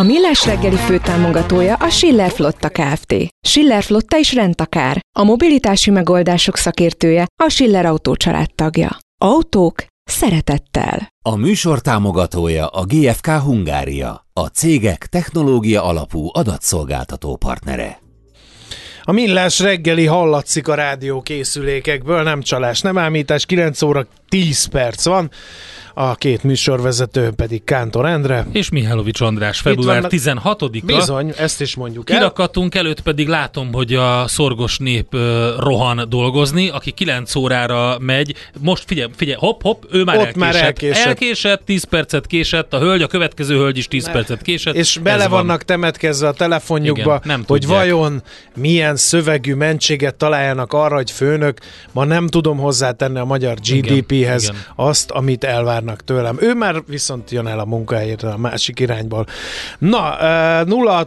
A Millás reggeli főtámogatója a Schiller Flotta Kft. Schiller Flotta is rendtakár. A mobilitási megoldások szakértője a Schiller Autó tagja. Autók szeretettel. A műsor támogatója a GFK Hungária, a cégek technológia alapú adatszolgáltató partnere. A millás reggeli hallatszik a rádió készülékekből, nem csalás, nem ámítás, 9 óra 10 perc van a két műsorvezető pedig Kántor Endre. És Mihálovics András, február 16-a. Bizony, ezt is mondjuk el. Kirakatunk előtt pedig látom, hogy a szorgos nép rohan dolgozni, aki 9 órára megy. Most figyelj, figyelj, hopp, hopp, ő már Ott elkésett. már elkésett. Elkésett, 10 percet késett, a hölgy, a következő hölgy is 10 percet késett. És bele Ez van. vannak temetkezve a telefonjukba, Igen, nem hogy tudják. vajon milyen szövegű mentséget találjanak arra, hogy főnök, ma nem tudom hozzátenni a magyar GDP-hez igen. azt, amit elvárnak tőlem. Ő már viszont jön el a munkáért a másik irányból. Na, uh, 0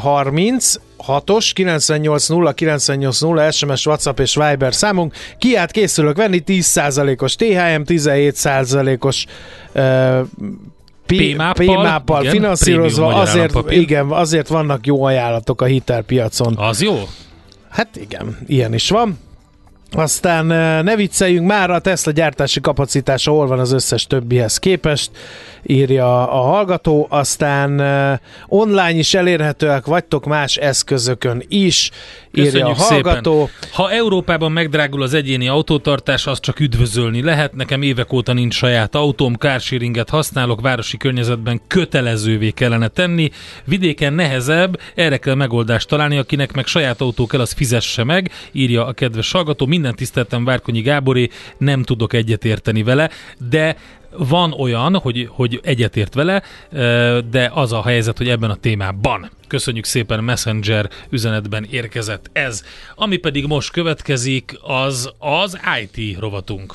30 6-os 980 980 SMS, WhatsApp és Viber számunk. Kiát készülök venni 10%-os THM, 17%-os uh, igen, finanszírozva, azért, igen, azért vannak jó ajánlatok a hitelpiacon. Az jó? Hát igen, ilyen is van. Aztán eh, ne vicceljünk már, a Tesla gyártási kapacitása hol van az összes többihez képest, írja a hallgató. Aztán eh, online is elérhetőek vagytok más eszközökön is, írja Köszönjük a hallgató. Szépen. Ha Európában megdrágul az egyéni autótartás, azt csak üdvözölni lehet. Nekem évek óta nincs saját autóm, carsharinget használok, városi környezetben kötelezővé kellene tenni. Vidéken nehezebb, erre kell megoldást találni, akinek meg saját autó kell, az fizesse meg, írja a kedves hallgató. Minden tiszteltem Várkonyi Gáboré, nem tudok egyetérteni vele, de van olyan, hogy, hogy egyetért vele, de az a helyzet, hogy ebben a témában. Köszönjük szépen, Messenger üzenetben érkezett ez. Ami pedig most következik, az az IT rovatunk.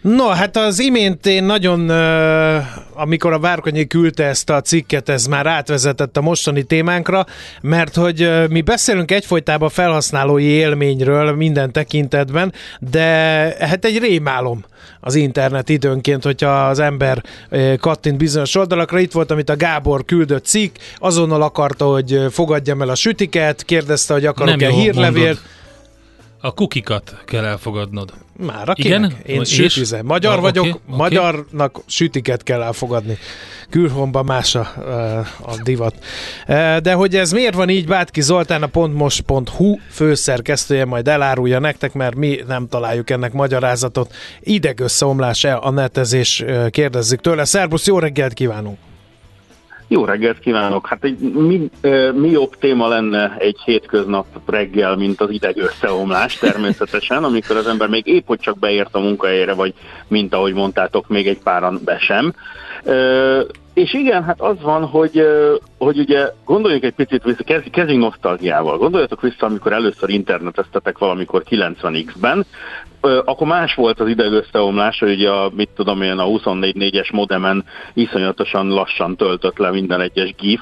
No, hát az imént én nagyon, amikor a Várkonyi küldte ezt a cikket, ez már átvezetett a mostani témánkra, mert hogy mi beszélünk egyfolytában felhasználói élményről minden tekintetben, de hát egy rémálom az internet időnként, hogyha az ember kattint bizonyos oldalakra. Itt volt, amit a Gábor küldött cikk, azonnal akarta, hogy fogadjam el a sütiket, kérdezte, hogy akarok-e jó, hírlevél. mondod. A kukikat kell elfogadnod. Már akinek? Igen? Én És? sütizem. Magyar Ah, vagyok, oké. magyarnak sütiket kell elfogadni. Külhomban más a, a divat. De hogy ez miért van így, Bátki Zoltán a pontmos.hu főszerkesztője majd elárulja nektek, mert mi nem találjuk ennek magyarázatot. Idegösszeomlás-e a netezés, kérdezzük tőle. Szerbusz, jó reggelt kívánunk! Jó reggelt kívánok! Hát egy mi, mi jobb téma lenne egy hétköznap reggel, mint az ideg összeomlás természetesen, amikor az ember még épp hogy csak beért a munkahelyére, vagy mint ahogy mondtátok, még egy páran be sem. És igen, hát az van, hogy, hogy ugye gondoljunk egy picit vissza, kezd, kezdjünk nosztalgiával. Gondoljatok vissza, amikor először interneteztetek valamikor 90X-ben, Ö, akkor más volt az ideg összeomlás, hogy ugye a, mit tudom én, a 24-4-es modemen iszonyatosan lassan töltött le minden egyes GIF.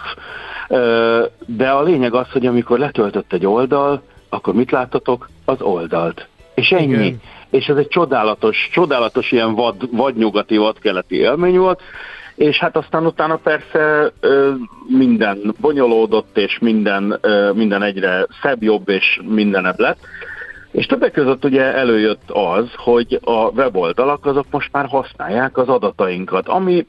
De a lényeg az, hogy amikor letöltött egy oldal, akkor mit láttatok? Az oldalt. És ennyi. Igen. És ez egy csodálatos, csodálatos ilyen vad, vadnyugati, vadkeleti élmény volt, és hát aztán utána persze minden bonyolódott, és minden, minden egyre szebb, jobb, és mindenebb lett. És többek között ugye előjött az, hogy a weboldalak azok most már használják az adatainkat, ami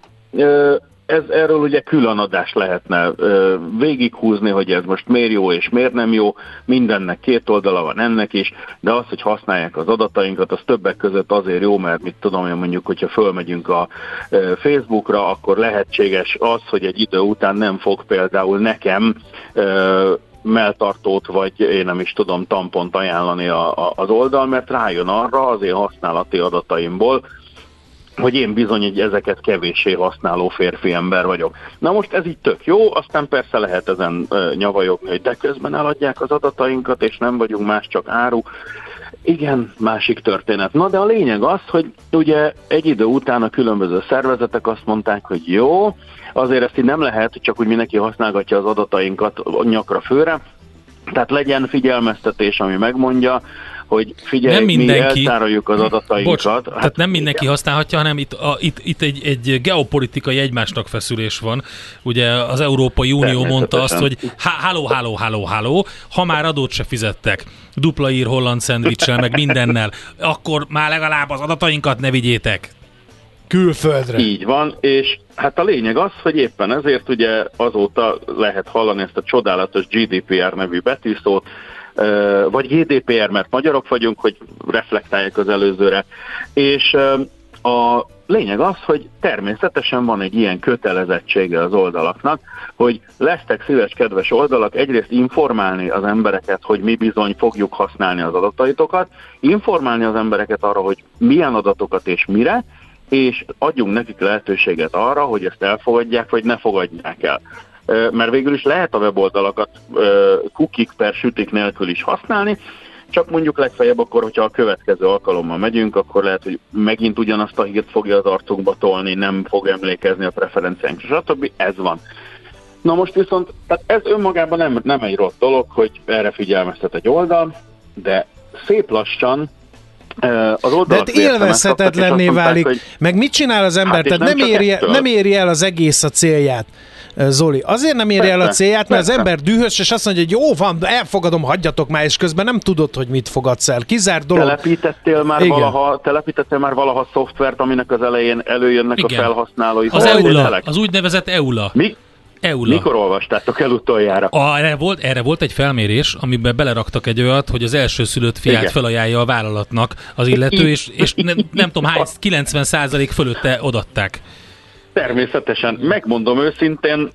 ez, erről ugye külön adás lehetne ö, végighúzni, hogy ez most miért jó és miért nem jó, mindennek két oldala van ennek is, de az, hogy használják az adatainkat, az többek között azért jó, mert mit tudom én mondjuk, hogyha fölmegyünk a ö, Facebookra, akkor lehetséges az, hogy egy idő után nem fog például nekem ö, melltartót, vagy én nem is tudom, tampont ajánlani a, a, az oldal, mert rájön arra az én használati adataimból, hogy én bizony egy ezeket kevéssé használó férfi ember vagyok. Na most ez így tök jó, aztán persze lehet ezen uh, nyavajogni, hogy de közben eladják az adatainkat, és nem vagyunk más, csak áru. Igen, másik történet. Na de a lényeg az, hogy ugye egy idő után a különböző szervezetek azt mondták, hogy jó, azért ezt így nem lehet, csak úgy mindenki használgatja az adatainkat nyakra főre, tehát legyen figyelmeztetés, ami megmondja, hogy figyelj, nem mindenki, mi eltároljuk az adatainkat. Bocs, hát, tehát nem mindenki igen. használhatja, hanem itt, a, itt, itt egy, egy geopolitikai egymásnak feszülés van. Ugye az Európai Unió mondta azt, hogy háló, háló, háló, háló, ha már adót se fizettek, dupla ír holland szendvicsel, meg mindennel, akkor már legalább az adatainkat ne vigyétek külföldre. Így van, és hát a lényeg az, hogy éppen ezért ugye azóta lehet hallani ezt a csodálatos GDPR nevű betűszót, vagy GDPR, mert magyarok vagyunk, hogy reflektálják az előzőre. És a lényeg az, hogy természetesen van egy ilyen kötelezettsége az oldalaknak, hogy lesztek szíves kedves oldalak egyrészt informálni az embereket, hogy mi bizony fogjuk használni az adataitokat, informálni az embereket arra, hogy milyen adatokat és mire, és adjunk nekik lehetőséget arra, hogy ezt elfogadják, vagy ne fogadják el mert végül is lehet a weboldalakat kukik per sütik nélkül is használni, csak mondjuk legfeljebb akkor, hogyha a következő alkalommal megyünk, akkor lehet, hogy megint ugyanazt a hírt fogja az arcunkba tolni, nem fog emlékezni a preferenciánk, stb. Ez van. Na most viszont, tehát ez önmagában nem, nem egy rossz dolog, hogy erre figyelmeztet egy oldal, de szép lassan az De élvezhetetlenné válik. hogy meg mit csinál az ember? Hát Tehát nem, nem, éri, nem éri el az egész a célját. Zoli. Azért nem érje el a célját, mert az ember dühös, és azt mondja, hogy jó van, elfogadom, hagyjatok már, és közben nem tudod, hogy mit fogadsz el. Kizárt dolog. Telepítettél már, Igen. valaha, telepítettél már valaha szoftvert, aminek az elején előjönnek Igen. a felhasználói. Az EULA, az úgynevezett EULA. Mi? EULA. Mikor olvastátok el utoljára? A, erre, volt, erre volt egy felmérés, amiben beleraktak egy olyat, hogy az első szülött fiát Igen. felajánlja a vállalatnak az illető, és, és nem, nem tudom hány, 90% fölötte odatták. Természetesen, megmondom őszintén,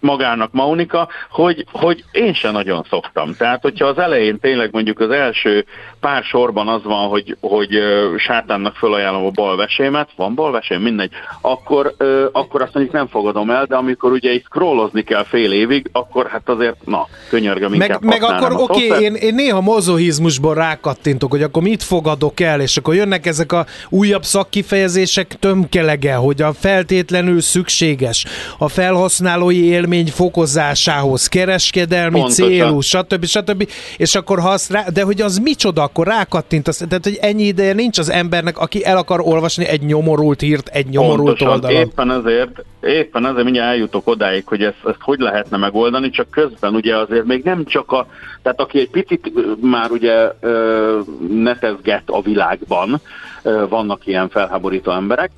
magának Maunika, hogy, hogy én sem nagyon szoktam. Tehát, hogyha az elején tényleg mondjuk az első pár sorban az van, hogy, hogy sátánnak felajánlom a balvesémet, van balvesém, mindegy, akkor, akkor azt mondjuk nem fogadom el, de amikor ugye itt scrollozni kell fél évig, akkor hát azért, na, könyörgöm Meg, meg akkor oké, okay, én, én néha mozohizmusból rákattintok, hogy akkor mit fogadok el, és akkor jönnek ezek a újabb szakkifejezések tömkelege, hogy a feltétlenül szükséges, a felhasználói élmény élmény fokozásához, kereskedelmi Pontosan. célú, stb. stb. És akkor ha azt rá, de hogy az micsoda, akkor rákattint, az, tehát hogy ennyi ideje nincs az embernek, aki el akar olvasni egy nyomorult hírt, egy nyomorult Pontosan. oldalon. Éppen ezért, éppen ezért mindjárt eljutok odáig, hogy ezt, ezt hogy lehetne megoldani, csak közben ugye azért még nem csak a, tehát aki egy picit már ugye netezget a világban, vannak ilyen felháborító emberek,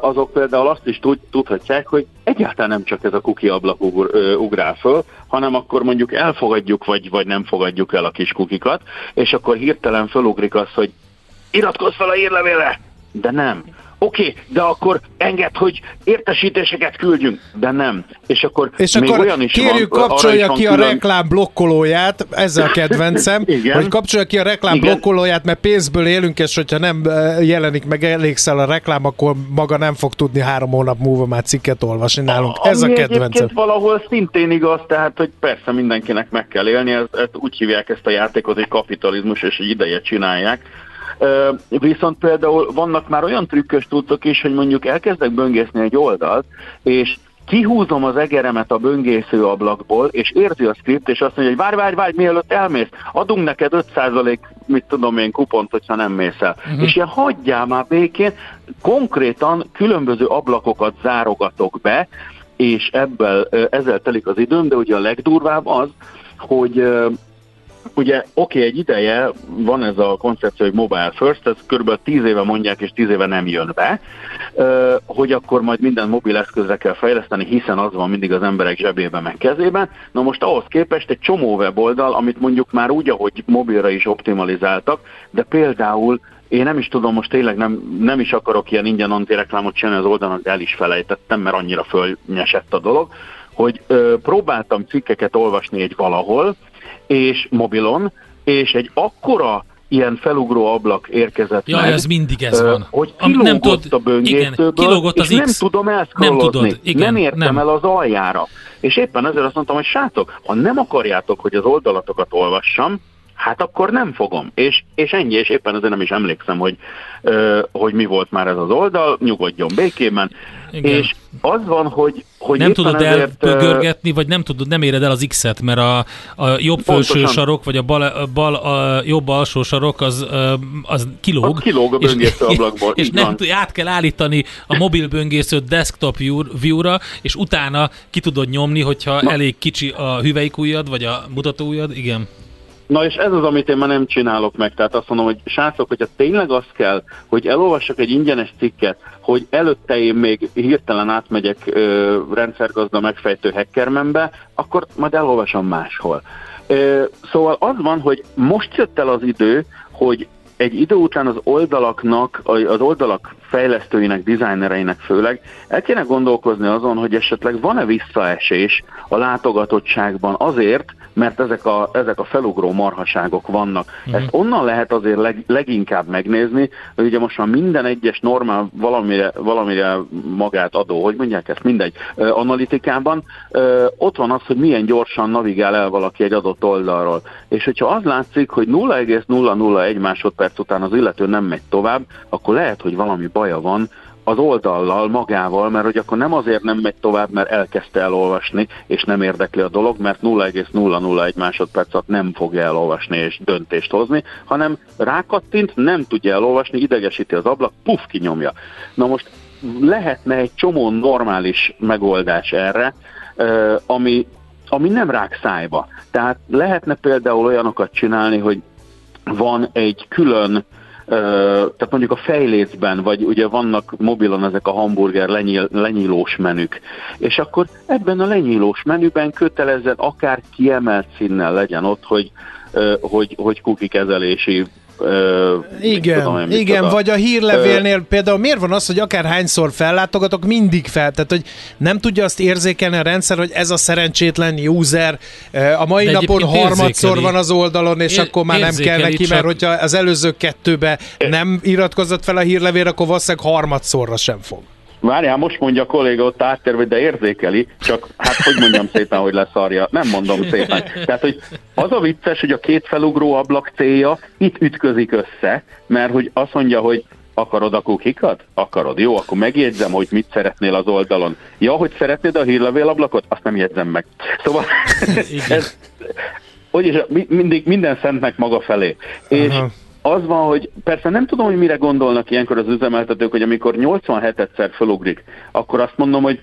azok például azt is tud, tudhatják, hogy egyáltalán nem csak ez a kuki ablak ugr, ugrál föl, hanem akkor mondjuk elfogadjuk, vagy, vagy nem fogadjuk el a kis kukikat, és akkor hirtelen fölugrik az, hogy iratkozz fel a írlevélre! De nem oké, okay, de akkor enged, hogy értesítéseket küldjünk, de nem. És akkor, és még akkor olyan is kérjük, van, kapcsolja ki külön... a reklám blokkolóját, ezzel a kedvencem, Igen. hogy kapcsolja ki a reklám Igen. blokkolóját, mert pénzből élünk, és hogyha nem jelenik meg elégszel a reklám, akkor maga nem fog tudni három hónap múlva már cikket olvasni nálunk. A, Ez a kedvencem. valahol szintén igaz, tehát, hogy persze mindenkinek meg kell élni, ezt, ezt úgy hívják ezt a játékot, hogy kapitalizmus, és egy ideje csinálják, Viszont például vannak már olyan trükkös tudtok is, hogy mondjuk elkezdek böngészni egy oldalt, és kihúzom az egeremet a böngésző ablakból, és érzi a script, és azt mondja, hogy várj, várj, várj, mielőtt elmész, adunk neked 5% mit tudom én kupont, hogyha nem mész el. Uh-huh. És ilyen hagyjál már békén, konkrétan különböző ablakokat zárogatok be, és ebből, ezzel telik az időm, de ugye a legdurvább az, hogy Ugye oké, okay, egy ideje van ez a koncepció, hogy mobile first, ez kb. 10 éve mondják, és 10 éve nem jön be, hogy akkor majd minden mobil eszközre kell fejleszteni, hiszen az van mindig az emberek zsebében, meg kezében. Na most ahhoz képest egy csomó weboldal, amit mondjuk már úgy, ahogy mobilra is optimalizáltak, de például én nem is tudom, most tényleg nem, nem is akarok ilyen ingyen antireklámot csinálni az oldalon, de el is felejtettem, mert annyira fölnyesett a dolog, hogy ö, próbáltam cikkeket olvasni egy valahol, és mobilon, és egy akkora ilyen felugró ablak érkezett Ja, meg, ez mindig ez van. hogy kilógott nem tudod- a böngészőből, igen, kilógott az és nem X. tudom Nem elszkrollozni. tudod, igen, nem értem nem. el az aljára. És éppen ezért azt mondtam, hogy sátok, ha nem akarjátok, hogy az oldalatokat olvassam, hát akkor nem fogom. És, és ennyi, és éppen ezért nem is emlékszem, hogy, ö, hogy mi volt már ez az oldal, nyugodjon békében. Igen. És az van, hogy, hogy nem tudod ezért, ö, elpörgetni, vagy nem tudod, nem éred el az X-et, mert a, a jobb felső Pontosan. sarok, vagy a bal, a bal a jobb alsó sarok, az, az kilóg. Az kilóg a böngésző ablakból, És nem, át kell állítani a mobil böngészőt desktop view- view-ra, és utána ki tudod nyomni, hogyha Na. elég kicsi a hüvelykujjad, vagy a mutatóujjad, igen. Na és ez az, amit én már nem csinálok meg. Tehát azt mondom, hogy srácok, hogyha tényleg az kell, hogy elolvassak egy ingyenes cikket, hogy előtte én még hirtelen átmegyek ö, rendszergazda megfejtő hackermenbe, akkor majd elolvasom máshol. Ö, szóval az van, hogy most jött el az idő, hogy egy idő után az oldalaknak, az oldalak fejlesztőinek, designereinek főleg el kéne gondolkozni azon, hogy esetleg van-e visszaesés a látogatottságban azért, mert ezek a, ezek a felugró marhaságok vannak. Mhm. Ezt onnan lehet azért leg, leginkább megnézni, hogy ugye most már minden egyes normál valamire, valamire magát adó, hogy mondják ezt, mindegy, analitikában, ott van az, hogy milyen gyorsan navigál el valaki egy adott oldalról. És hogyha az látszik, hogy 0,001 másodperc után az illető nem megy tovább, akkor lehet, hogy valami baja van, az oldallal magával, mert hogy akkor nem azért nem megy tovább, mert elkezdte elolvasni, és nem érdekli a dolog, mert 0,001 másodperc alatt nem fogja elolvasni és döntést hozni, hanem rákattint, nem tudja elolvasni, idegesíti az ablak, puf, kinyomja. Na most lehetne egy csomó normális megoldás erre, ami, ami nem rák szájba. Tehát lehetne például olyanokat csinálni, hogy van egy külön tehát mondjuk a fejlécben, vagy ugye vannak mobilon ezek a hamburger lenyíl, lenyílós menük, és akkor ebben a lenyílós menüben kötelezzen akár kiemelt színnel legyen ott, hogy, hogy, hogy cookie kezelési ö, Igen, tudom én, igen, vagy a hírlevélnél például miért van az, hogy akár hányszor fellátogatok, mindig fel, tehát hogy nem tudja azt érzékelni a rendszer, hogy ez a szerencsétlen user a mai De napon harmadszor van az oldalon, és Ér- akkor már nem kell neki, csak- mert hogyha az előző kettőbe nem iratkozott fel a hírlevélre, akkor valószínűleg harmadszorra sem fog. Várjál, most mondja a kolléga ott áttérve, de érzékeli, csak hát hogy mondjam szépen, hogy leszarja. Nem mondom szépen. Tehát, hogy az a vicces, hogy a két felugró ablak célja itt ütközik össze, mert hogy azt mondja, hogy akarod a kukikat? Akarod. Jó, akkor megjegyzem, hogy mit szeretnél az oldalon. Ja, hogy szeretnéd a hírlevélablakot? Azt nem jegyzem meg. Szóval ez, hogy is, mi- mindig minden szentnek maga felé. És Aha. Az van, hogy persze nem tudom, hogy mire gondolnak ilyenkor az üzemeltetők, hogy amikor 87-szer fölugrik, akkor azt mondom, hogy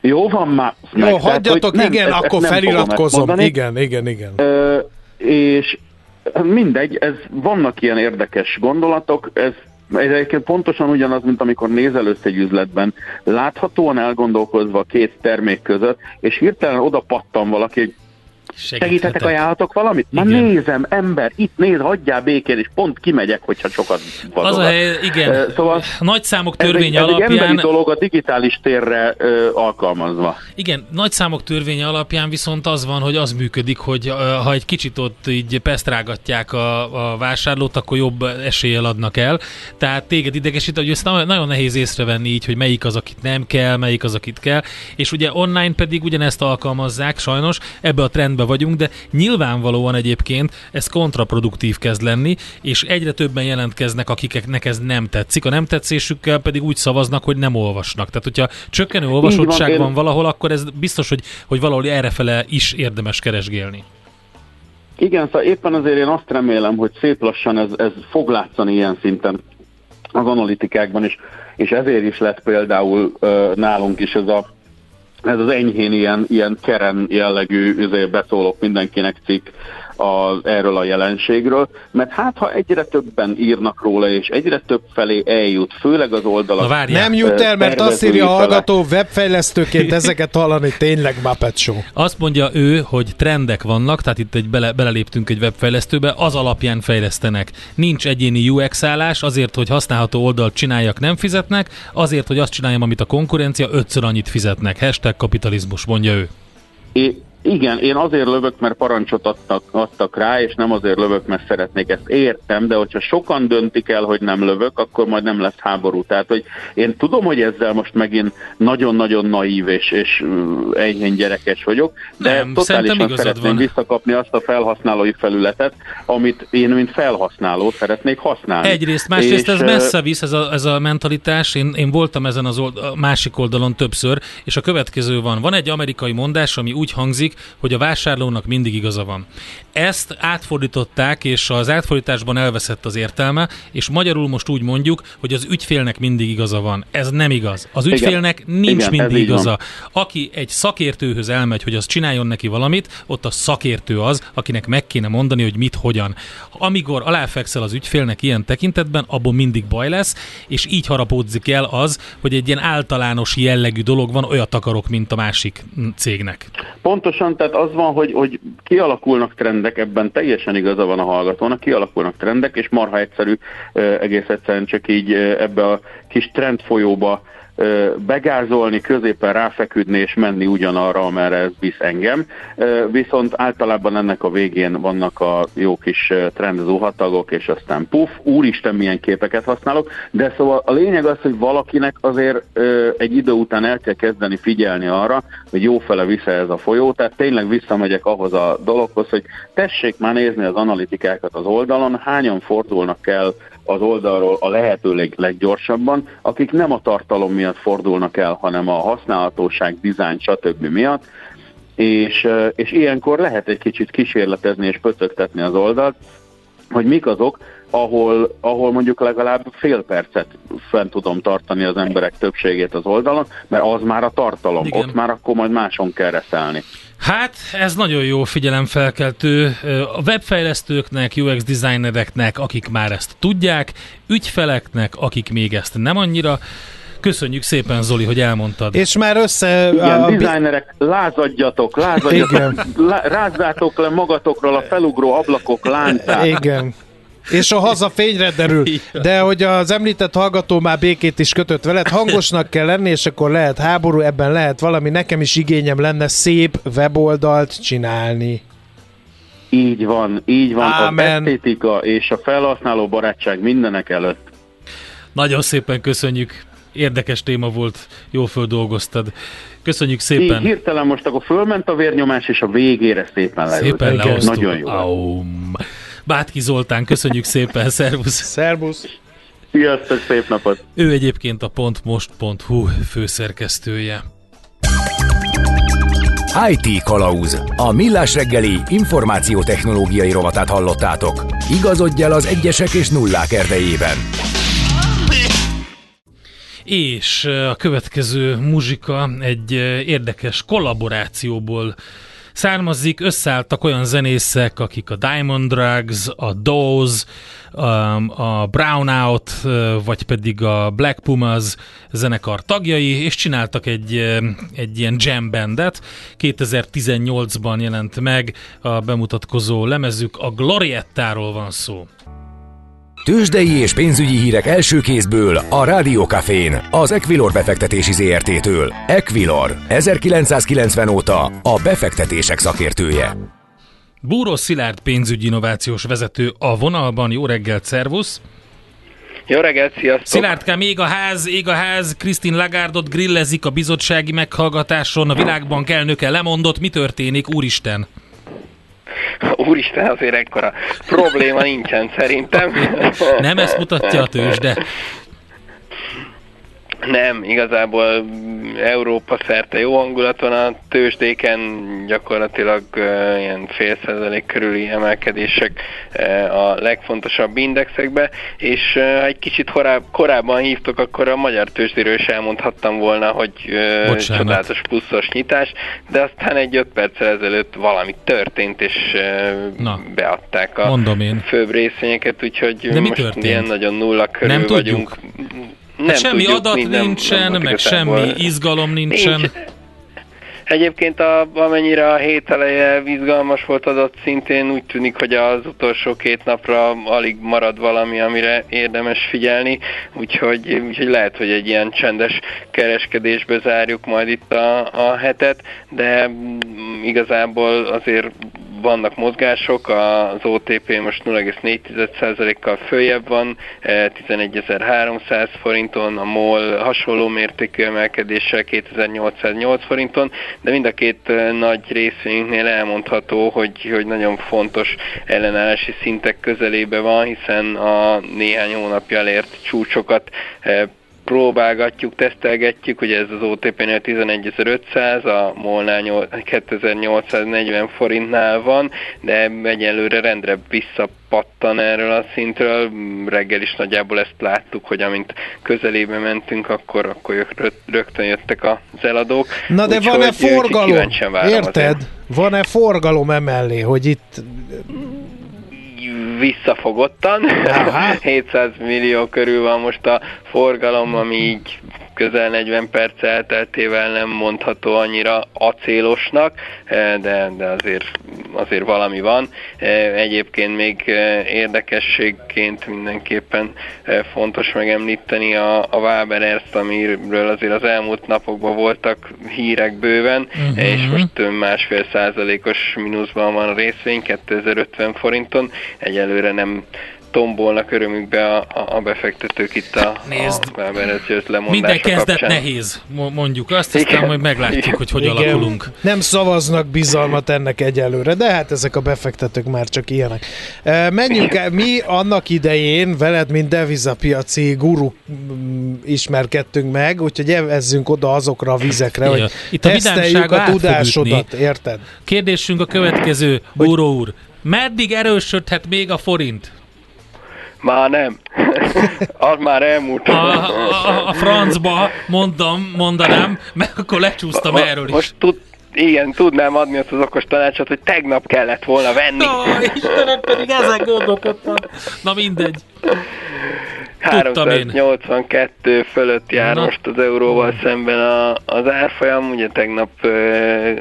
jó van már. Jó, meg, tehát, hagyjatok, nem, igen, ezt akkor nem ezt feliratkozom. Igen, igen, igen. Ö, és mindegy, ez vannak ilyen érdekes gondolatok, ez ez egyébként pontosan ugyanaz, mint amikor nézel össze egy üzletben, láthatóan elgondolkozva két termék között, és hirtelen oda pattan valaki, hogy segíthetek, ajánlatok valamit? Igen. nézem, ember, itt néz, hagyjál békén, és pont kimegyek, hogyha sokat Az a hely, igen, Szóval nagy számok ez egy, törvénye ez egy emberi alapján, dolog a digitális térre ö, alkalmazva. igen, nagy számok törvénye alapján viszont az van, hogy az működik, hogy ha egy kicsit ott így pesztrágatják a, a vásárlót, akkor jobb eséllyel adnak el. Tehát téged idegesít, hogy ezt na- nagyon nehéz észrevenni így, hogy melyik az, akit nem kell, melyik az, akit kell. És ugye online pedig ugyanezt alkalmazzák, sajnos, ebbe a trendbe vagyunk, de nyilvánvalóan egyébként ez kontraproduktív kezd lenni, és egyre többen jelentkeznek, akiknek ez nem tetszik. A nem tetszésükkel pedig úgy szavaznak, hogy nem olvasnak. Tehát, hogyha csökkenő olvasottság én- van valahol, akkor ez biztos, hogy, hogy valahol errefele is érdemes keresgélni. Igen, szóval éppen azért én azt remélem, hogy szép lassan ez, ez fog látszani ilyen szinten az analitikákban is, és ezért is lett például ö, nálunk is ez a ez az enyhén ilyen, ilyen keren jellegű üzé, beszólok mindenkinek cikk a, erről a jelenségről, mert hát ha egyre többen írnak róla, és egyre több felé eljut, főleg az oldalak. Na várjál. Nem jut el, mert azt írja a hallgató, webfejlesztőként ezeket hallani tényleg Muppet Show. Azt mondja ő, hogy trendek vannak, tehát itt egy bele, beleléptünk egy webfejlesztőbe, az alapján fejlesztenek. Nincs egyéni UX állás, azért, hogy használható oldalt csináljak, nem fizetnek, azért, hogy azt csináljam, amit a konkurencia, ötször annyit fizetnek. Hashtag kapitalizmus, mondja ő. É, igen, én azért lövök, mert parancsot adtak, adtak rá, és nem azért lövök, mert szeretnék ezt. Értem, de hogyha sokan döntik el, hogy nem lövök, akkor majd nem lesz háború. Tehát, hogy én tudom, hogy ezzel most megint nagyon-nagyon naív és, és enyhén gyerekes vagyok, de Nem, totálisan szeretném van. visszakapni azt a felhasználói felületet, amit én, mint felhasználó szeretnék használni. Egyrészt, másrészt És, ez messze visz ez a, ez a mentalitás. Én, én voltam ezen az old, a másik oldalon többször, és a következő van. Van egy amerikai mondás, ami úgy hangzik, hogy a vásárlónak mindig igaza van. Ezt átfordították, és az átfordításban elveszett az értelme, és magyarul most úgy mondjuk, hogy az ügyfélnek mindig igaza van. Ez nem igaz. Az Igen. ügyfélnek nincs Igen, mindig van. igaza. Aki egy szakértőhöz elmegy, hogy az csináljon neki valamit, ott a szakértő az, akinek meg kéne mondani, hogy mit, hogyan. Amikor aláfekszel az ügyfélnek ilyen tekintetben, abból mindig baj lesz, és így harapódzik el az, hogy egy ilyen általános jellegű dolog van, olyat akarok, mint a másik cégnek. Pontosan, tehát az van, hogy, hogy kialakulnak trendek, ebben teljesen igaza van a hallgatónak, kialakulnak trendek, és marha egyszerű, egész egyszerűen csak így ebbe a kis trendfolyóba begázolni, középen ráfeküdni és menni ugyanarra, amerre ez visz engem. Viszont általában ennek a végén vannak a jó kis ö, trendező hatagok, és aztán puf, úristen milyen képeket használok, de szóval a lényeg az, hogy valakinek azért egy idő után el kell kezdeni figyelni arra, hogy jófele vissza ez a folyó, tehát tényleg visszamegyek ahhoz a dologhoz, hogy tessék már nézni az analitikákat az oldalon, hányan fordulnak el az oldalról a lehető leg, leggyorsabban, akik nem a tartalom miatt fordulnak el, hanem a használhatóság, dizájn, stb. miatt, és, és ilyenkor lehet egy kicsit kísérletezni és pöcögtetni az oldalt, hogy mik azok, ahol, ahol mondjuk legalább fél percet fent tudom tartani az emberek többségét az oldalon, mert az már a tartalom, Igen. ott már akkor majd máson kell reszelni. Hát, ez nagyon jó figyelemfelkeltő a webfejlesztőknek, UX designereknek, akik már ezt tudják, ügyfeleknek, akik még ezt nem annyira. Köszönjük szépen, Zoli, hogy elmondtad. És már össze... Igen, a, a, designerek, lázadjatok, lázadjatok, Igen. lá, rázzátok le magatokról a felugró ablakok láncát. igen. És a haza fényre derül. De hogy az említett hallgató már békét is kötött veled, hangosnak kell lenni, és akkor lehet háború, ebben lehet valami. Nekem is igényem lenne szép weboldalt csinálni. Így van, így van. Ámen. Az esztétika és a felhasználó barátság mindenek előtt. Nagyon szépen köszönjük. Érdekes téma volt, jól földolgoztad. Köszönjük Így szépen. hirtelen most akkor fölment a vérnyomás, és a végére szépen leült. Szépen. Nagyon jó. Aum. Bátki Zoltán, köszönjük szépen, szervusz. Szervusz! Sziasztok, szép napot! Ő egyébként a pontmost.hu főszerkesztője. IT Kalauz. A millás reggeli információtechnológiai rovatát hallottátok. Igazodj el az egyesek és nullák erdejében. És ö, a következő muzsika egy ö, érdekes kollaborációból származik. Összeálltak olyan zenészek, akik a Diamond Drugs, a Doze, um, a Brownout, vagy pedig a Black Pumas zenekar tagjai, és csináltak egy, egy ilyen jam bandet. 2018-ban jelent meg a bemutatkozó lemezük, a Gloriettáról van szó. Tőzsdei és pénzügyi hírek első kézből a Rádiókafén, az Equilor befektetési ZRT-től. Equilor, 1990 óta a befektetések szakértője. Búró Szilárd pénzügyi innovációs vezető a vonalban. Jó reggelt, szervusz! Jó reggelt, sziasztok! Szilárdkám, ég a ház, ég a ház, Krisztin Lagárdot grillezik a bizottsági meghallgatáson, a Világbank elnöke lemondott, mi történik, úristen? Úristen, azért ekkora probléma nincsen szerintem. Nem ezt mutatja a tőzsde. Nem, igazából Európa szerte jó hangulat van a tőzsdéken, gyakorlatilag uh, ilyen fél százalék körüli emelkedések uh, a legfontosabb indexekbe, és uh, ha egy kicsit koráb, korábban hívtok, akkor a magyar tőzsdéről is elmondhattam volna, hogy uh, Bocsánat. csodálatos pluszos nyitás, de aztán egy öt perccel ezelőtt valami történt, és uh, Na, beadták a mondom én. főbb részvényeket, úgyhogy De mi most történt? ilyen nagyon nulla körül Nem tudjuk. Vagyunk. Hát semmi tudjuk, adat minden- nincsen, nem meg igazából- semmi izgalom nincsen. Nincs. Egyébként a, amennyire a hét eleje izgalmas volt adott szintén, úgy tűnik, hogy az utolsó két napra alig marad valami, amire érdemes figyelni, úgyhogy, úgyhogy lehet, hogy egy ilyen csendes kereskedésbe zárjuk majd itt a, a hetet, de igazából azért vannak mozgások, az OTP most 0,4%-kal följebb van, 11.300 e, forinton, a MOL hasonló mértékű emelkedéssel 2808 forinton, de mind a két e, nagy részvényünknél elmondható, hogy, hogy nagyon fontos ellenállási szintek közelébe van, hiszen a néhány hónapja elért csúcsokat e, próbálgatjuk, tesztelgetjük, ugye ez az OTP-nél 11.500, a MOL-nál 2840 forintnál van, de egyelőre rendre visszapattan erről a szintről. Reggel is nagyjából ezt láttuk, hogy amint közelébe mentünk, akkor, akkor rögtön jöttek az eladók. Na de van-e forgalom? Érted? Van-e forgalom emellé, hogy itt visszafogottan. 700 millió körül van most a forgalom, ami így közel 40 perc elteltével nem mondható annyira acélosnak, eh, de, de azért, azért valami van. Eh, egyébként még eh, érdekességként mindenképpen fontos megemlíteni a, a Waber Erst, amiről azért az elmúlt napokban voltak hírek bőven, uh-huh. és most másfél százalékos mínuszban van a részvény, 2050 forinton. Egyelőre nem tombolnak örömükbe a, a befektetők itt a, Nézd, a Minden kezdet kapcsán. nehéz, mondjuk azt, aztán Igen. majd meglátjuk, Igen. hogy hogy Igen. alakulunk. Nem szavaznak bizalmat ennek egyelőre, de hát ezek a befektetők már csak ilyenek. Menjünk el, mi annak idején veled, mint devizapiaci guru mm, ismerkedtünk meg, úgyhogy evezzünk oda azokra a vizekre, Igen. hogy Itt a teszteljük a tudásodat, érted? Kérdésünk a következő, Búró úr. Meddig erősödhet még a forint? Már nem. az már elmúlt. A, a, a francba mondom, mondanám, mert akkor lecsúsztam a, erről is. Most tud, igen, tudnám adni azt az okos tanácsot, hogy tegnap kellett volna venni. No, Istenem, pedig ezen gondolkodtam. Na mindegy. 382 fölött jár Na. most az euróval szemben a, az árfolyam, ugye tegnap uh,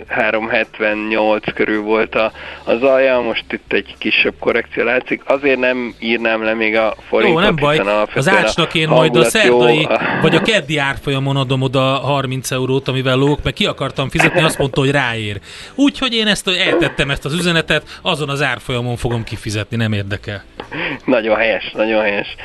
378 körül volt a, az alja, most itt egy kisebb korrekció látszik. Azért nem írnám le még a forintot, Jó, nem baj. Az ácsnak én majd a szerdai, jó. vagy a keddi árfolyamon adom oda 30 eurót, amivel lók, meg ki akartam fizetni, azt mondta, hogy ráér. Úgyhogy én ezt eltettem ezt az üzenetet, azon az árfolyamon fogom kifizetni, nem érdekel. Nagyon helyes, nagyon helyes.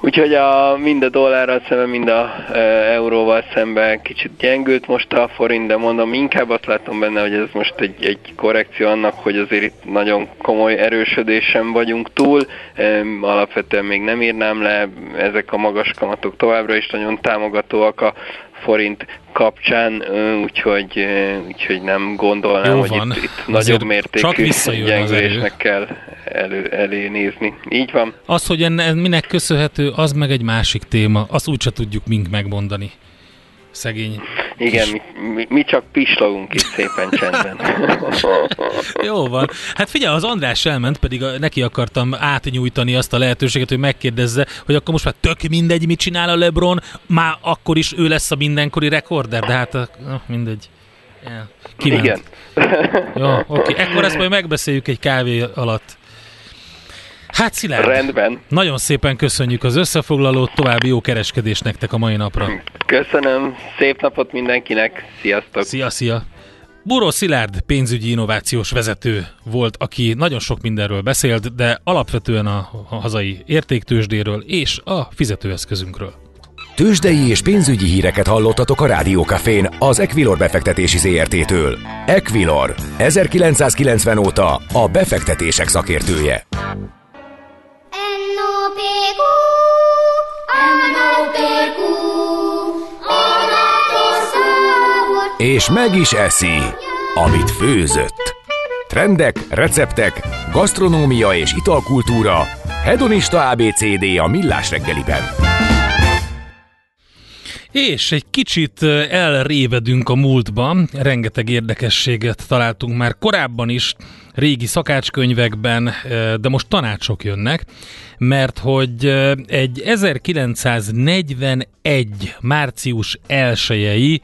Úgyhogy a, mind a dollárral szemben, mind a e, euróval szemben kicsit gyengült most a forint, de mondom, inkább azt látom benne, hogy ez most egy, egy korrekció annak, hogy azért itt nagyon komoly erősödésen vagyunk túl. E, alapvetően még nem írnám le, ezek a magas kamatok továbbra is nagyon támogatóak a forint kapcsán, úgyhogy, úgyhogy nem gondolnám, Jó hogy van. itt, itt nagyobb mértékű gyengülésnek kell elő, elé nézni. Így van. Az, hogy enne, minek köszönhető, az meg egy másik téma, azt úgyse tudjuk mink megmondani. Szegény. Igen, mi, mi, mi csak pislogunk itt szépen csendben. Jó van. Hát figyelj, az András elment, pedig a, neki akartam átnyújtani azt a lehetőséget, hogy megkérdezze, hogy akkor most már tök mindegy, mit csinál a LeBron, már akkor is ő lesz a mindenkori rekorder, de hát na, mindegy. Yeah. Igen. Jó, oké. Okay. Ekkor ezt majd megbeszéljük egy kávé alatt. Hát Szilárd, Rendben. nagyon szépen köszönjük az összefoglalót, további jó kereskedés nektek a mai napra. Köszönöm, szép napot mindenkinek, sziasztok! Szia, szia! Buró Szilárd pénzügyi innovációs vezető volt, aki nagyon sok mindenről beszélt, de alapvetően a hazai értéktősdéről és a fizetőeszközünkről. Tőzsdei és pénzügyi híreket hallottatok a Rádiókafén az Equilor befektetési ZRT-től. Equilor, 1990 óta a befektetések szakértője. És meg is eszi, amit főzött. Trendek, receptek, gasztronómia és italkultúra. Hedonista ABCD a Millás reggeliben. És egy kicsit elrévedünk a múltba, rengeteg érdekességet találtunk már korábban is, régi szakácskönyvekben, de most tanácsok jönnek, mert hogy egy 1941. március 1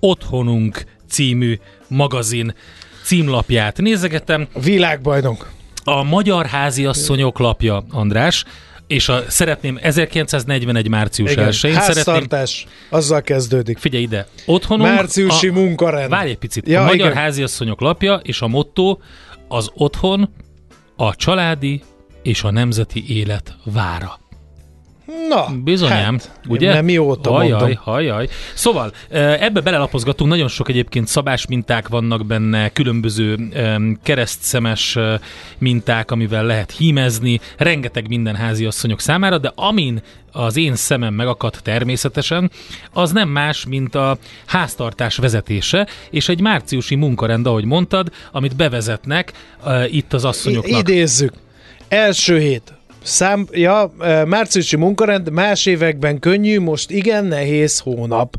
Otthonunk című magazin címlapját nézegetem. Világbajnok. A Magyar Háziasszonyok lapja, András, és a, szeretném 1941. március Igen, 1-én szeretném... azzal kezdődik. Figyelj ide, otthonunk... Márciusi a, munkarend. Várj egy picit. Ja, a Magyar igen. Háziasszonyok lapja és a motto az otthon, a családi és a nemzeti élet vára. Na, Bizonyám, hát, ugye? Nem mióta hajjaj, mondom. hajjaj. Szóval ebbe belelapozgatunk, nagyon sok egyébként szabás minták vannak benne, különböző em, keresztszemes minták, amivel lehet hímezni, rengeteg minden háziasszonyok számára, de amin az én szemem megakadt természetesen, az nem más, mint a háztartás vezetése, és egy márciusi munkarend, ahogy mondtad, amit bevezetnek itt az asszonyoknak. I- idézzük. Első hét. Szám, ja, márciusi munkarend más években könnyű, most igen nehéz hónap.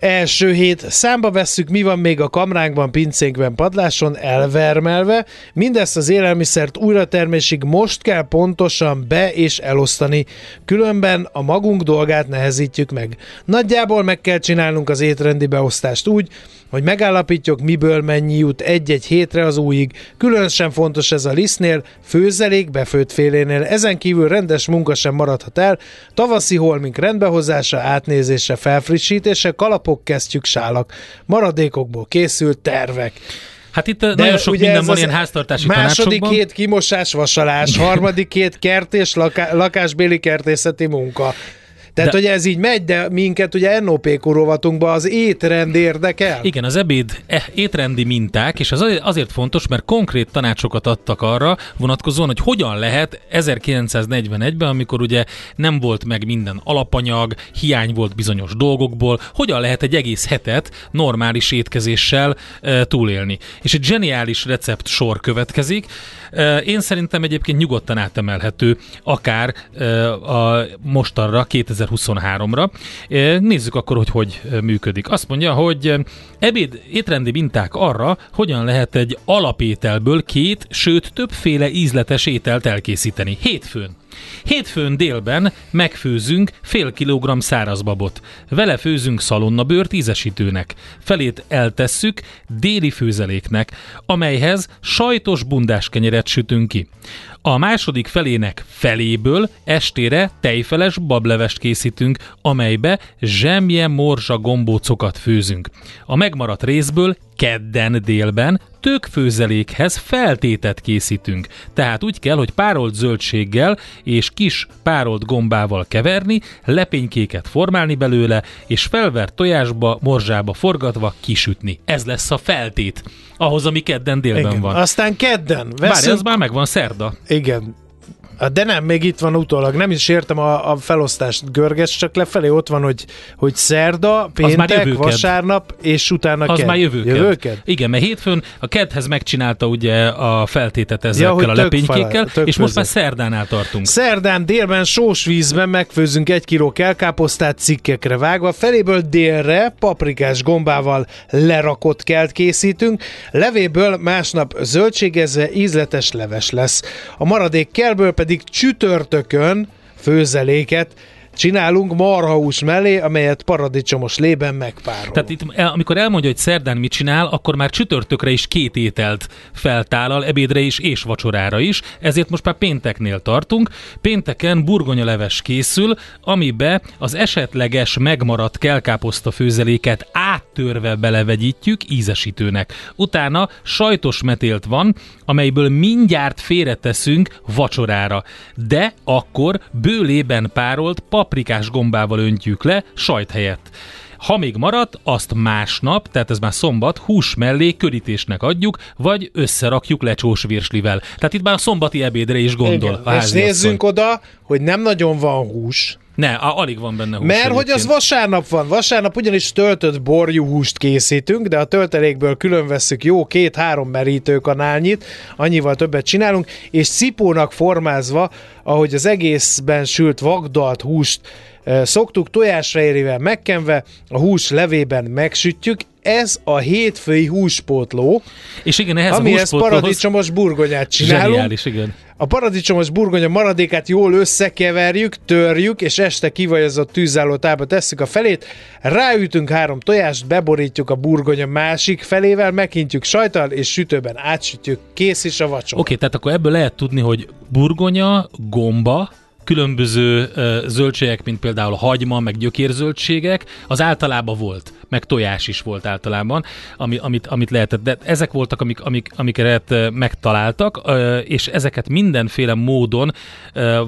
Első hét. Számba vesszük, mi van még a kamránkban, pincénkben, padláson, elvermelve. Mindezt az élelmiszert újratermésig most kell pontosan be- és elosztani. Különben a magunk dolgát nehezítjük meg. Nagyjából meg kell csinálnunk az étrendi beosztást úgy, hogy megállapítjuk, miből mennyi jut egy-egy hétre az újig. Különösen fontos ez a lisztnél, főzelék befőtt félénél. Ezen kívül rendes munka sem maradhat el. Tavaszi holmink rendbehozása, átnézése, felfrissítése, kalapok, kesztyük, sálak. Maradékokból készült tervek. Hát itt De nagyon sok minden van ilyen háztartási Második hét kimosás, vasalás, harmadik hét kert és laká- lakásbéli kertészeti munka. Tehát, De- hogy ez így megy, de minket ugye NOP rovatunkban az étrend érdekel. Igen, az ebéd eh, étrendi minták, és ez azért- fontos, mert konkrét tanácsokat adtak arra vonatkozóan, hogy hogyan lehet 1941-ben, amikor ugye nem volt meg minden alapanyag, hiány volt bizonyos dolgokból, hogyan lehet egy egész hetet normális étkezéssel e, túlélni. És egy zseniális recept sor következik. E, én szerintem egyébként nyugodtan átemelhető akár e, a mostanra, 2023-ra. E, nézzük akkor, hogy hogy működik. Azt mondja, hogy ebéd étrendi minták arra, hogyan lehet egy alapételből két, sőt többféle ízletes ételt elkészíteni. Hétfőn. Hétfőn délben megfőzünk fél kilogramm szárazbabot. Vele főzünk szalonnabőrt ízesítőnek. Felét eltesszük déli főzeléknek, amelyhez sajtos bundás kenyeret sütünk ki. A második felének feléből estére tejfeles bablevest készítünk, amelybe zsemje morzsa gombócokat főzünk. A megmaradt részből kedden délben tök főzelékhez feltétet készítünk. Tehát úgy kell, hogy párolt zöldséggel és kis párolt gombával keverni, lepénykéket formálni belőle, és felvert tojásba, morzsába forgatva kisütni. Ez lesz a feltét, ahhoz, ami kedden délben Igen. van. Aztán kedden veszünk... ez már megvan szerda. Igen. De nem, még itt van utólag. Nem is értem a, a felosztást. Görges csak lefelé ott van, hogy, hogy szerda, péntek, vasárnap, és utána Az kedd. már jövő, jövő. Igen, mert hétfőn a kedhez megcsinálta ugye a feltétet Ja, ezekkel hogy a lepénykékkel, fele- és most már szerdánál tartunk. Szerdán délben sós vízben megfőzünk egy kiló kelkáposztát cikkekre vágva, feléből délre paprikás gombával lerakott kelt készítünk, levéből másnap zöldségezve ízletes leves lesz. A maradék kelből pedig csütörtökön főzeléket csinálunk marhahús mellé, amelyet paradicsomos lében megpárolunk. Tehát itt, el- amikor elmondja, hogy szerdán mit csinál, akkor már csütörtökre is két ételt feltálal, ebédre is és vacsorára is, ezért most már pénteknél tartunk. Pénteken burgonyaleves készül, amibe az esetleges megmaradt kelkáposzta főzeléket áttörve belevegyítjük ízesítőnek. Utána sajtos metélt van, amelyből mindjárt félreteszünk vacsorára, de akkor bőlében párolt paprikás gombával öntjük le sajt helyett. Ha még maradt, azt másnap, tehát ez már szombat, hús mellé körítésnek adjuk, vagy összerakjuk lecsós virslivel. Tehát itt már a szombati ebédre is gondol Igen. És nézzünk oda, hogy nem nagyon van hús, Ne, a, alig van benne hús Mert hogy az vasárnap van. Vasárnap ugyanis töltött borjú húst készítünk, de a töltelékből külön veszük jó két-három merítőkanálnyit, annyival többet csinálunk, és cipónak formázva, ahogy az egészben sült vagdalt húst eh, szoktuk, tojásrejérével megkenve, a hús levében megsütjük, ez a hétfői húspótló, És igen, ehhez a amihez húspótlóhoz paradicsomos burgonyát csinálunk, zseniális, igen. A paradicsomos burgonya maradékát jól összekeverjük, törjük, és este kivajazott tűzállótába tesszük a felét, ráütünk három tojást, beborítjuk a burgonya másik felével, meghintjük sajtal, és sütőben átsütjük, kész is a vacsora. Oké, tehát akkor ebből lehet tudni, hogy burgonya, gomba, különböző zöldségek, mint például hagyma, meg gyökérzöldségek, az általában volt, meg tojás is volt általában, ami, amit, amit lehetett. De ezek voltak, amik, amik, amiket megtaláltak, és ezeket mindenféle módon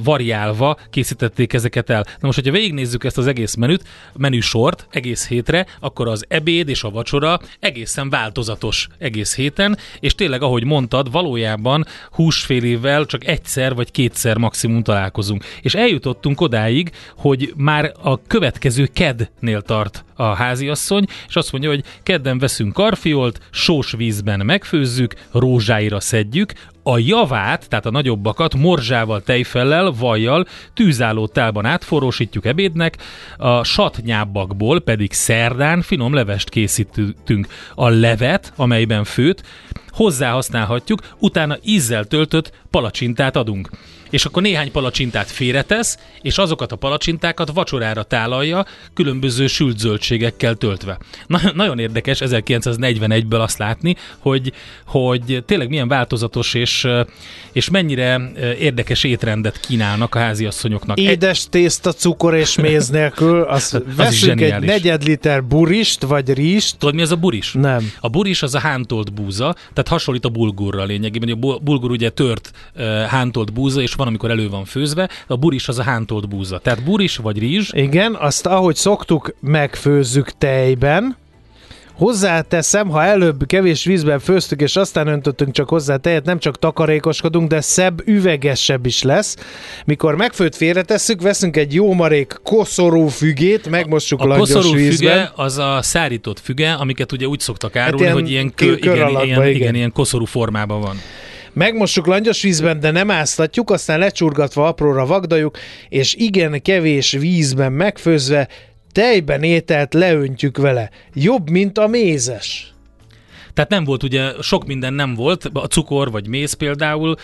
variálva készítették ezeket el. Na most, hogyha végignézzük ezt az egész menüt, menüsort egész hétre, akkor az ebéd és a vacsora egészen változatos egész héten, és tényleg, ahogy mondtad, valójában húsfélével csak egyszer vagy kétszer maximum találkozunk. És eljutottunk odáig, hogy már a következő kednél tart a háziasszony, és azt mondja, hogy kedden veszünk karfiolt, sós vízben megfőzzük, rózsáira szedjük, a javát, tehát a nagyobbakat morzsával, tejfellel, vajjal, tűzálló tálban átforrósítjuk ebédnek, a satnyábbakból pedig szerdán finom levest készítünk. A levet, amelyben főt, hozzá használhatjuk, utána ízzel töltött palacsintát adunk. És akkor néhány palacsintát félretesz, és azokat a palacsintákat vacsorára tálalja, különböző sült zöldségekkel töltve. Na, nagyon érdekes 1941-ből azt látni, hogy, hogy tényleg milyen változatos és, és mennyire érdekes étrendet kínálnak a háziasszonyoknak. Édes tészta, cukor és méz nélkül, az, az veszünk egy negyed liter burist, vagy rizst. Tudod, mi az a buris? Nem. A buris az a hántolt búza, tehát hasonlít a bulgurra lényegében. A bulgur ugye tört hántolt búza, és van, amikor elő van főzve, a buris az a hántolt búza. Tehát buris vagy rizs. Igen, azt ahogy szoktuk, megfőzzük tejben, Hozzáteszem, ha előbb kevés vízben főztük, és aztán öntöttünk csak hozzá tejet, nem csak takarékoskodunk, de szebb, üvegesebb is lesz. Mikor megfőtt félretesszük, veszünk egy jó marék koszorú fügét, megmossuk a langyos koszorú vízben. füge az a szárított füge, amiket ugye úgy szoktak árulni, ilyen hogy ilyen, kö- igen, ilyen, igen. igen, ilyen koszorú formában van. Megmossuk langyos vízben, de nem áztatjuk, aztán lecsurgatva apróra vagdaljuk, és igen kevés vízben megfőzve, tejben ételt leöntjük vele. Jobb, mint a mézes. Tehát nem volt ugye, sok minden nem volt, a cukor vagy méz például,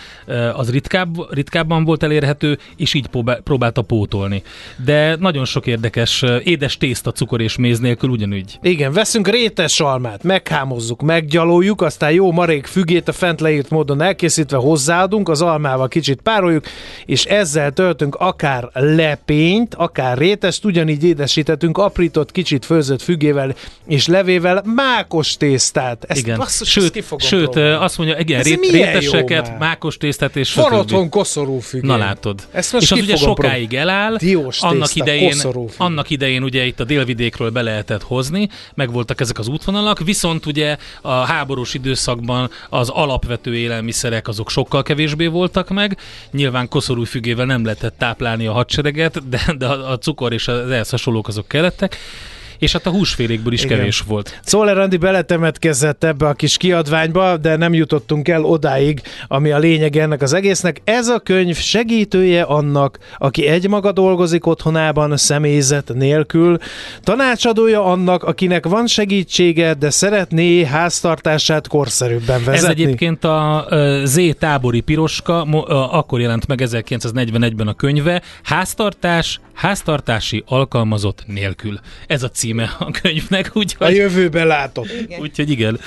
az ritkább, ritkábban volt elérhető, és így próbál- próbálta pótolni. De nagyon sok érdekes, édes tészta cukor és méz nélkül ugyanúgy. Igen, veszünk rétes almát, meghámozzuk, meggyaloljuk, aztán jó marék fügét a fent leírt módon elkészítve hozzáadunk, az almával kicsit pároljuk, és ezzel töltünk akár lepényt, akár rétest, ugyanígy édesítettünk aprított, kicsit főzött fügével és levével mákos tésztát. Ezt Igen. basszus, ezt sőt, fogom sőt próbálni. azt mondja, igen, rét, réteseket, mákos tésztát és Van otthon koszorú fügé. Na látod. Ezt most és az ugye sokáig eláll, Diós annak tészta, idején, annak idején ugye itt a délvidékről be lehetett hozni, meg voltak ezek az útvonalak, viszont ugye a háborús időszakban az alapvető élelmiszerek azok sokkal kevésbé voltak meg, nyilván koszorú fügével nem lehetett táplálni a hadsereget, de, de a, a cukor és az ehhez hasonlók azok kellettek, és hát a húsfélékből is Igen. kevés volt. Czoller Andi beletemetkezett ebbe a kis kiadványba, de nem jutottunk el odáig, ami a lényeg ennek az egésznek. Ez a könyv segítője annak, aki egymaga dolgozik otthonában személyzet nélkül, tanácsadója annak, akinek van segítsége, de szeretné háztartását korszerűbben vezetni. Ez egyébként a Z tábori piroska, akkor jelent meg 1941-ben a könyve, háztartás, háztartási alkalmazott nélkül. Ez a címe a könyvnek, A úgyhogy, jövőbe látott. úgyhogy igen.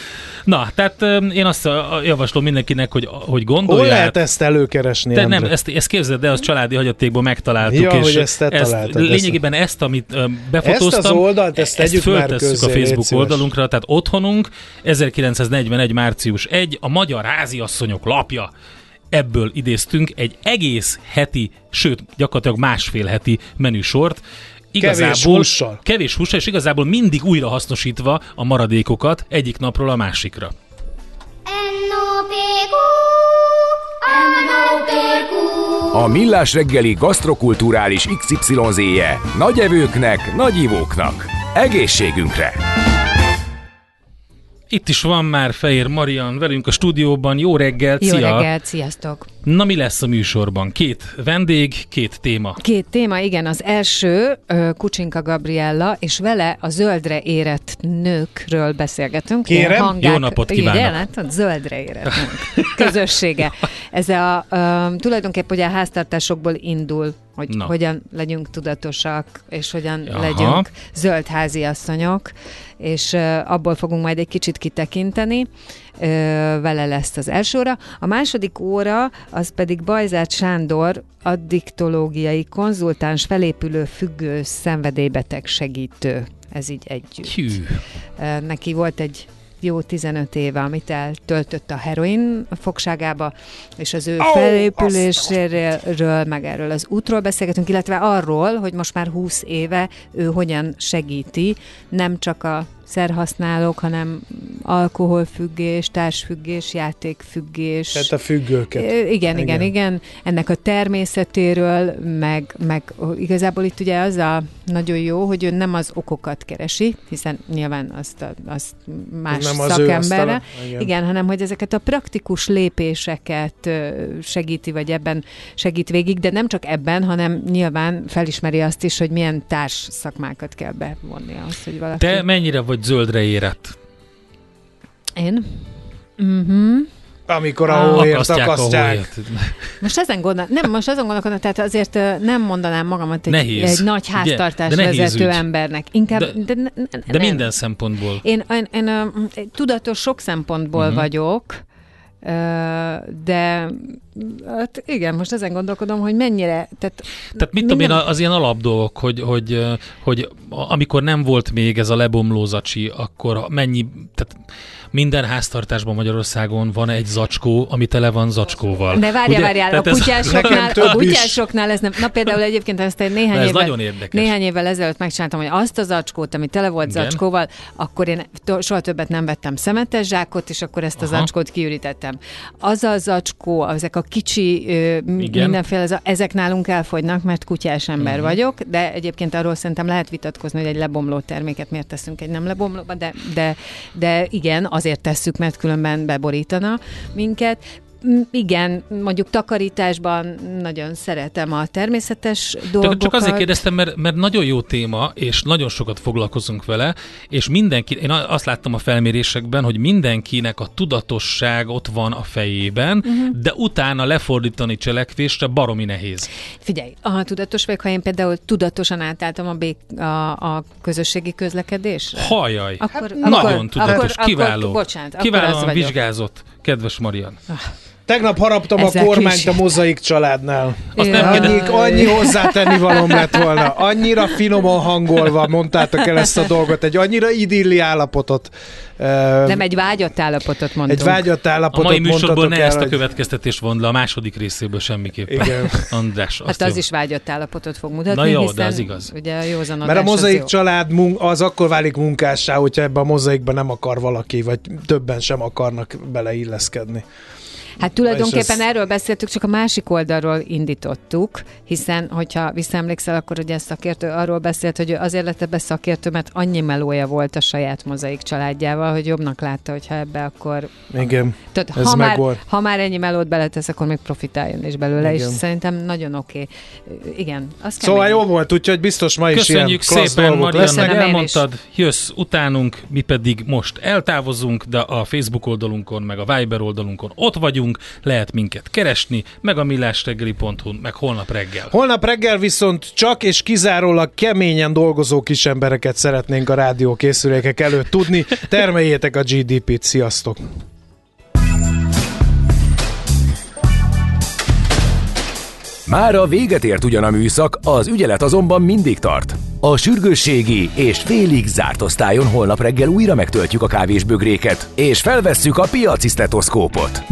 Na, tehát én azt javaslom mindenkinek, hogy, hogy Hol gondolja lehet ezt előkeresni, De nem, ezt, ezt képzeld el, az családi hagyatékból megtaláltuk. Ja, és hogy ezt te találtad, lényegében ezt, amit befotóztam, Ezt az oldalt, ezt tegyük már föltesszük közzé, a Facebook oldalunkra, tehát otthonunk 1941. március 1, a Magyar Háziasszonyok lapja. Ebből idéztünk egy egész heti, sőt, gyakorlatilag másfél heti menüsort. Kevés hússal. Kevés hússal, és igazából mindig újra hasznosítva a maradékokat egyik napról a másikra. A Millás reggeli gasztrokulturális XYZ-je nagy evőknek, nagy ivóknak. Egészségünkre! Itt is van már Fehér Marian velünk a stúdióban. Jó reggelt, Jó szia! reggelt, sziasztok! Na mi lesz a műsorban? Két vendég, két téma. Két téma, igen. Az első Kucsinka Gabriella, és vele a zöldre érett nőkről beszélgetünk. Kérem, Hangák, jó napot kívánok! Igen, hát zöldre érett nők közössége. Ez a, uh, tulajdonképpen ugye a háztartásokból indul, hogy Na. hogyan legyünk tudatosak, és hogyan Aha. legyünk zöld háziasszonyok, és uh, abból fogunk majd egy kicsit kitekinteni. Vele lesz az első óra. A második óra az pedig Bajzát Sándor, addiktológiai konzultáns, felépülő függő szenvedélybeteg segítő. Ez így együtt. Hű. Neki volt egy jó 15 éve, amit eltöltött a heroin fogságába, és az ő oh, felépüléséről, meg erről az útról beszélgetünk, illetve arról, hogy most már 20 éve ő hogyan segíti nem csak a szerhasználók, hanem alkoholfüggés, társfüggés, játékfüggés. Tehát a függőket. Igen, igen, Igen. Ennek a természetéről, meg, meg igazából itt ugye az a nagyon jó, hogy ő nem az okokat keresi, hiszen nyilván azt, a, azt más nem az szakemberre. asztala. Igen. Igen. hanem hogy ezeket a praktikus lépéseket segíti, vagy ebben segít végig, de nem csak ebben, hanem nyilván felismeri azt is, hogy milyen társ szakmákat kell bevonni ahhoz, hogy valaki... Te mennyire vagy zöldre érett? Én? Mhm. Amikor a hóért Akasztják. Most ezen gondol, nem, most azon gondolkodom, tehát azért nem mondanám magamat egy, Nehéz. egy nagy háztartás De nehéz vezető ügy. embernek. Inkább, De- de, de, de, De minden szempontból. Én, én, én ö, tudatos sok szempontból uh-huh. vagyok, de hát igen, most ezen gondolkodom, hogy mennyire, tehát Tehát mit tudom én, az ilyen alapdolgok, hogy, hogy, hogy amikor nem volt még ez a lebomló zacsi, akkor mennyi, tehát minden háztartásban Magyarországon van egy zacskó, ami tele van zacskóval. De várjál, Ugye? várjál, a Tehát ez- kutyásoknál, a kutyásoknál ez nem, na például egyébként ezt egy néhány Ez évvel, néhány évvel ezelőtt megcsináltam, hogy azt a zacskót, ami tele volt Igen. zacskóval, akkor én soha többet nem vettem szemetes zsákot, és akkor ezt a Aha. zacskót kiürítettem. Az a zacskó, ezek a kicsi Igen. mindenféle, za- ezek nálunk elfogynak, mert kutyás ember Mhm. vagyok, de egyébként arról szerintem lehet vitatkozni, hogy egy lebomló terméket miért teszünk egy nem lebomlóba, de, de, de igen, azért tesszük, mert különben beborítana minket. Mm, Igen, mondjuk takarításban nagyon szeretem a természetes dolgokat. Csak, azért kérdeztem, mert, mert nagyon jó téma, és nagyon sokat foglalkozunk vele, és mindenki, én azt láttam a felmérésekben, hogy mindenkinek a tudatosság ott van a fejében, uh-huh. de utána lefordítani cselekvésre baromi nehéz. Figyelj, ha tudatos vagyok, ha én például tudatosan átálltam a, bék, a, a közösségi közlekedésre, Hajaj! akkor, Hát Nagyon tudatos, akkor, kiváló. Akkor, bocsánat, Kiválóan akkor vizsgázott, kedves Marian. Tegnap haraptam a Ezek kormányt a mozaik családnál. Azt nem Annyi, annyi hozzátenni valóm lett volna. Annyira finoman hangolva mondtátok el ezt a dolgot, egy annyira idilli állapotot. Nem egy vágyott állapotot mondtunk. egy vágyott A állapotot mai műsorból ne el, ezt a következtetést vond le, a második részéből semmiképpen. Igen. András, azt Hát az jó. is vágyott állapotot fog mutatni, Na jó, de az igaz. ugye a józanodás Mert a mozaik család az akkor válik munkássá, hogyha ebbe a mozaikba nem akar valaki, vagy többen sem akarnak beleilleszkedni. Hát tulajdonképpen ez- erről beszéltük, csak a másik oldalról indítottuk, hiszen, hogyha visszaemlékszel, akkor ugye szakértő arról beszélt, hogy ő azért lett ebbe szakértő, mert annyi melója volt a saját mozaik családjával, hogy jobbnak látta, hogyha ebbe akkor... Igen. Tehát, Ez ha, már, ha már ennyi melót beletesz, akkor még profitáljon is belőle, Igen. és szerintem nagyon oké. Igen, az Szóval jó volt, úgyhogy biztos ma is ilyen Köszönjük klassz szépen, dolgok Marian, lesznek. hogy Köszönöm én is. elmondtad, jössz utánunk, mi pedig most eltávozunk, de a Facebook oldalunkon, meg a Viber oldalunkon ott vagyunk, lehet minket keresni, meg a millásreggeli.hu, meg holnap reggel. Holnap reggel viszont csak és kizárólag keményen dolgozó kis embereket szeretnénk a rádiókészülékek előtt tudni. Termeljétek a GDP-t, sziasztok! Már a véget ért ugyan a műszak, az ügyelet azonban mindig tart. A sürgősségi és félig zárt osztályon holnap reggel újra megtöltjük a kávésbögréket, és felvesszük a piaci stetoszkópot.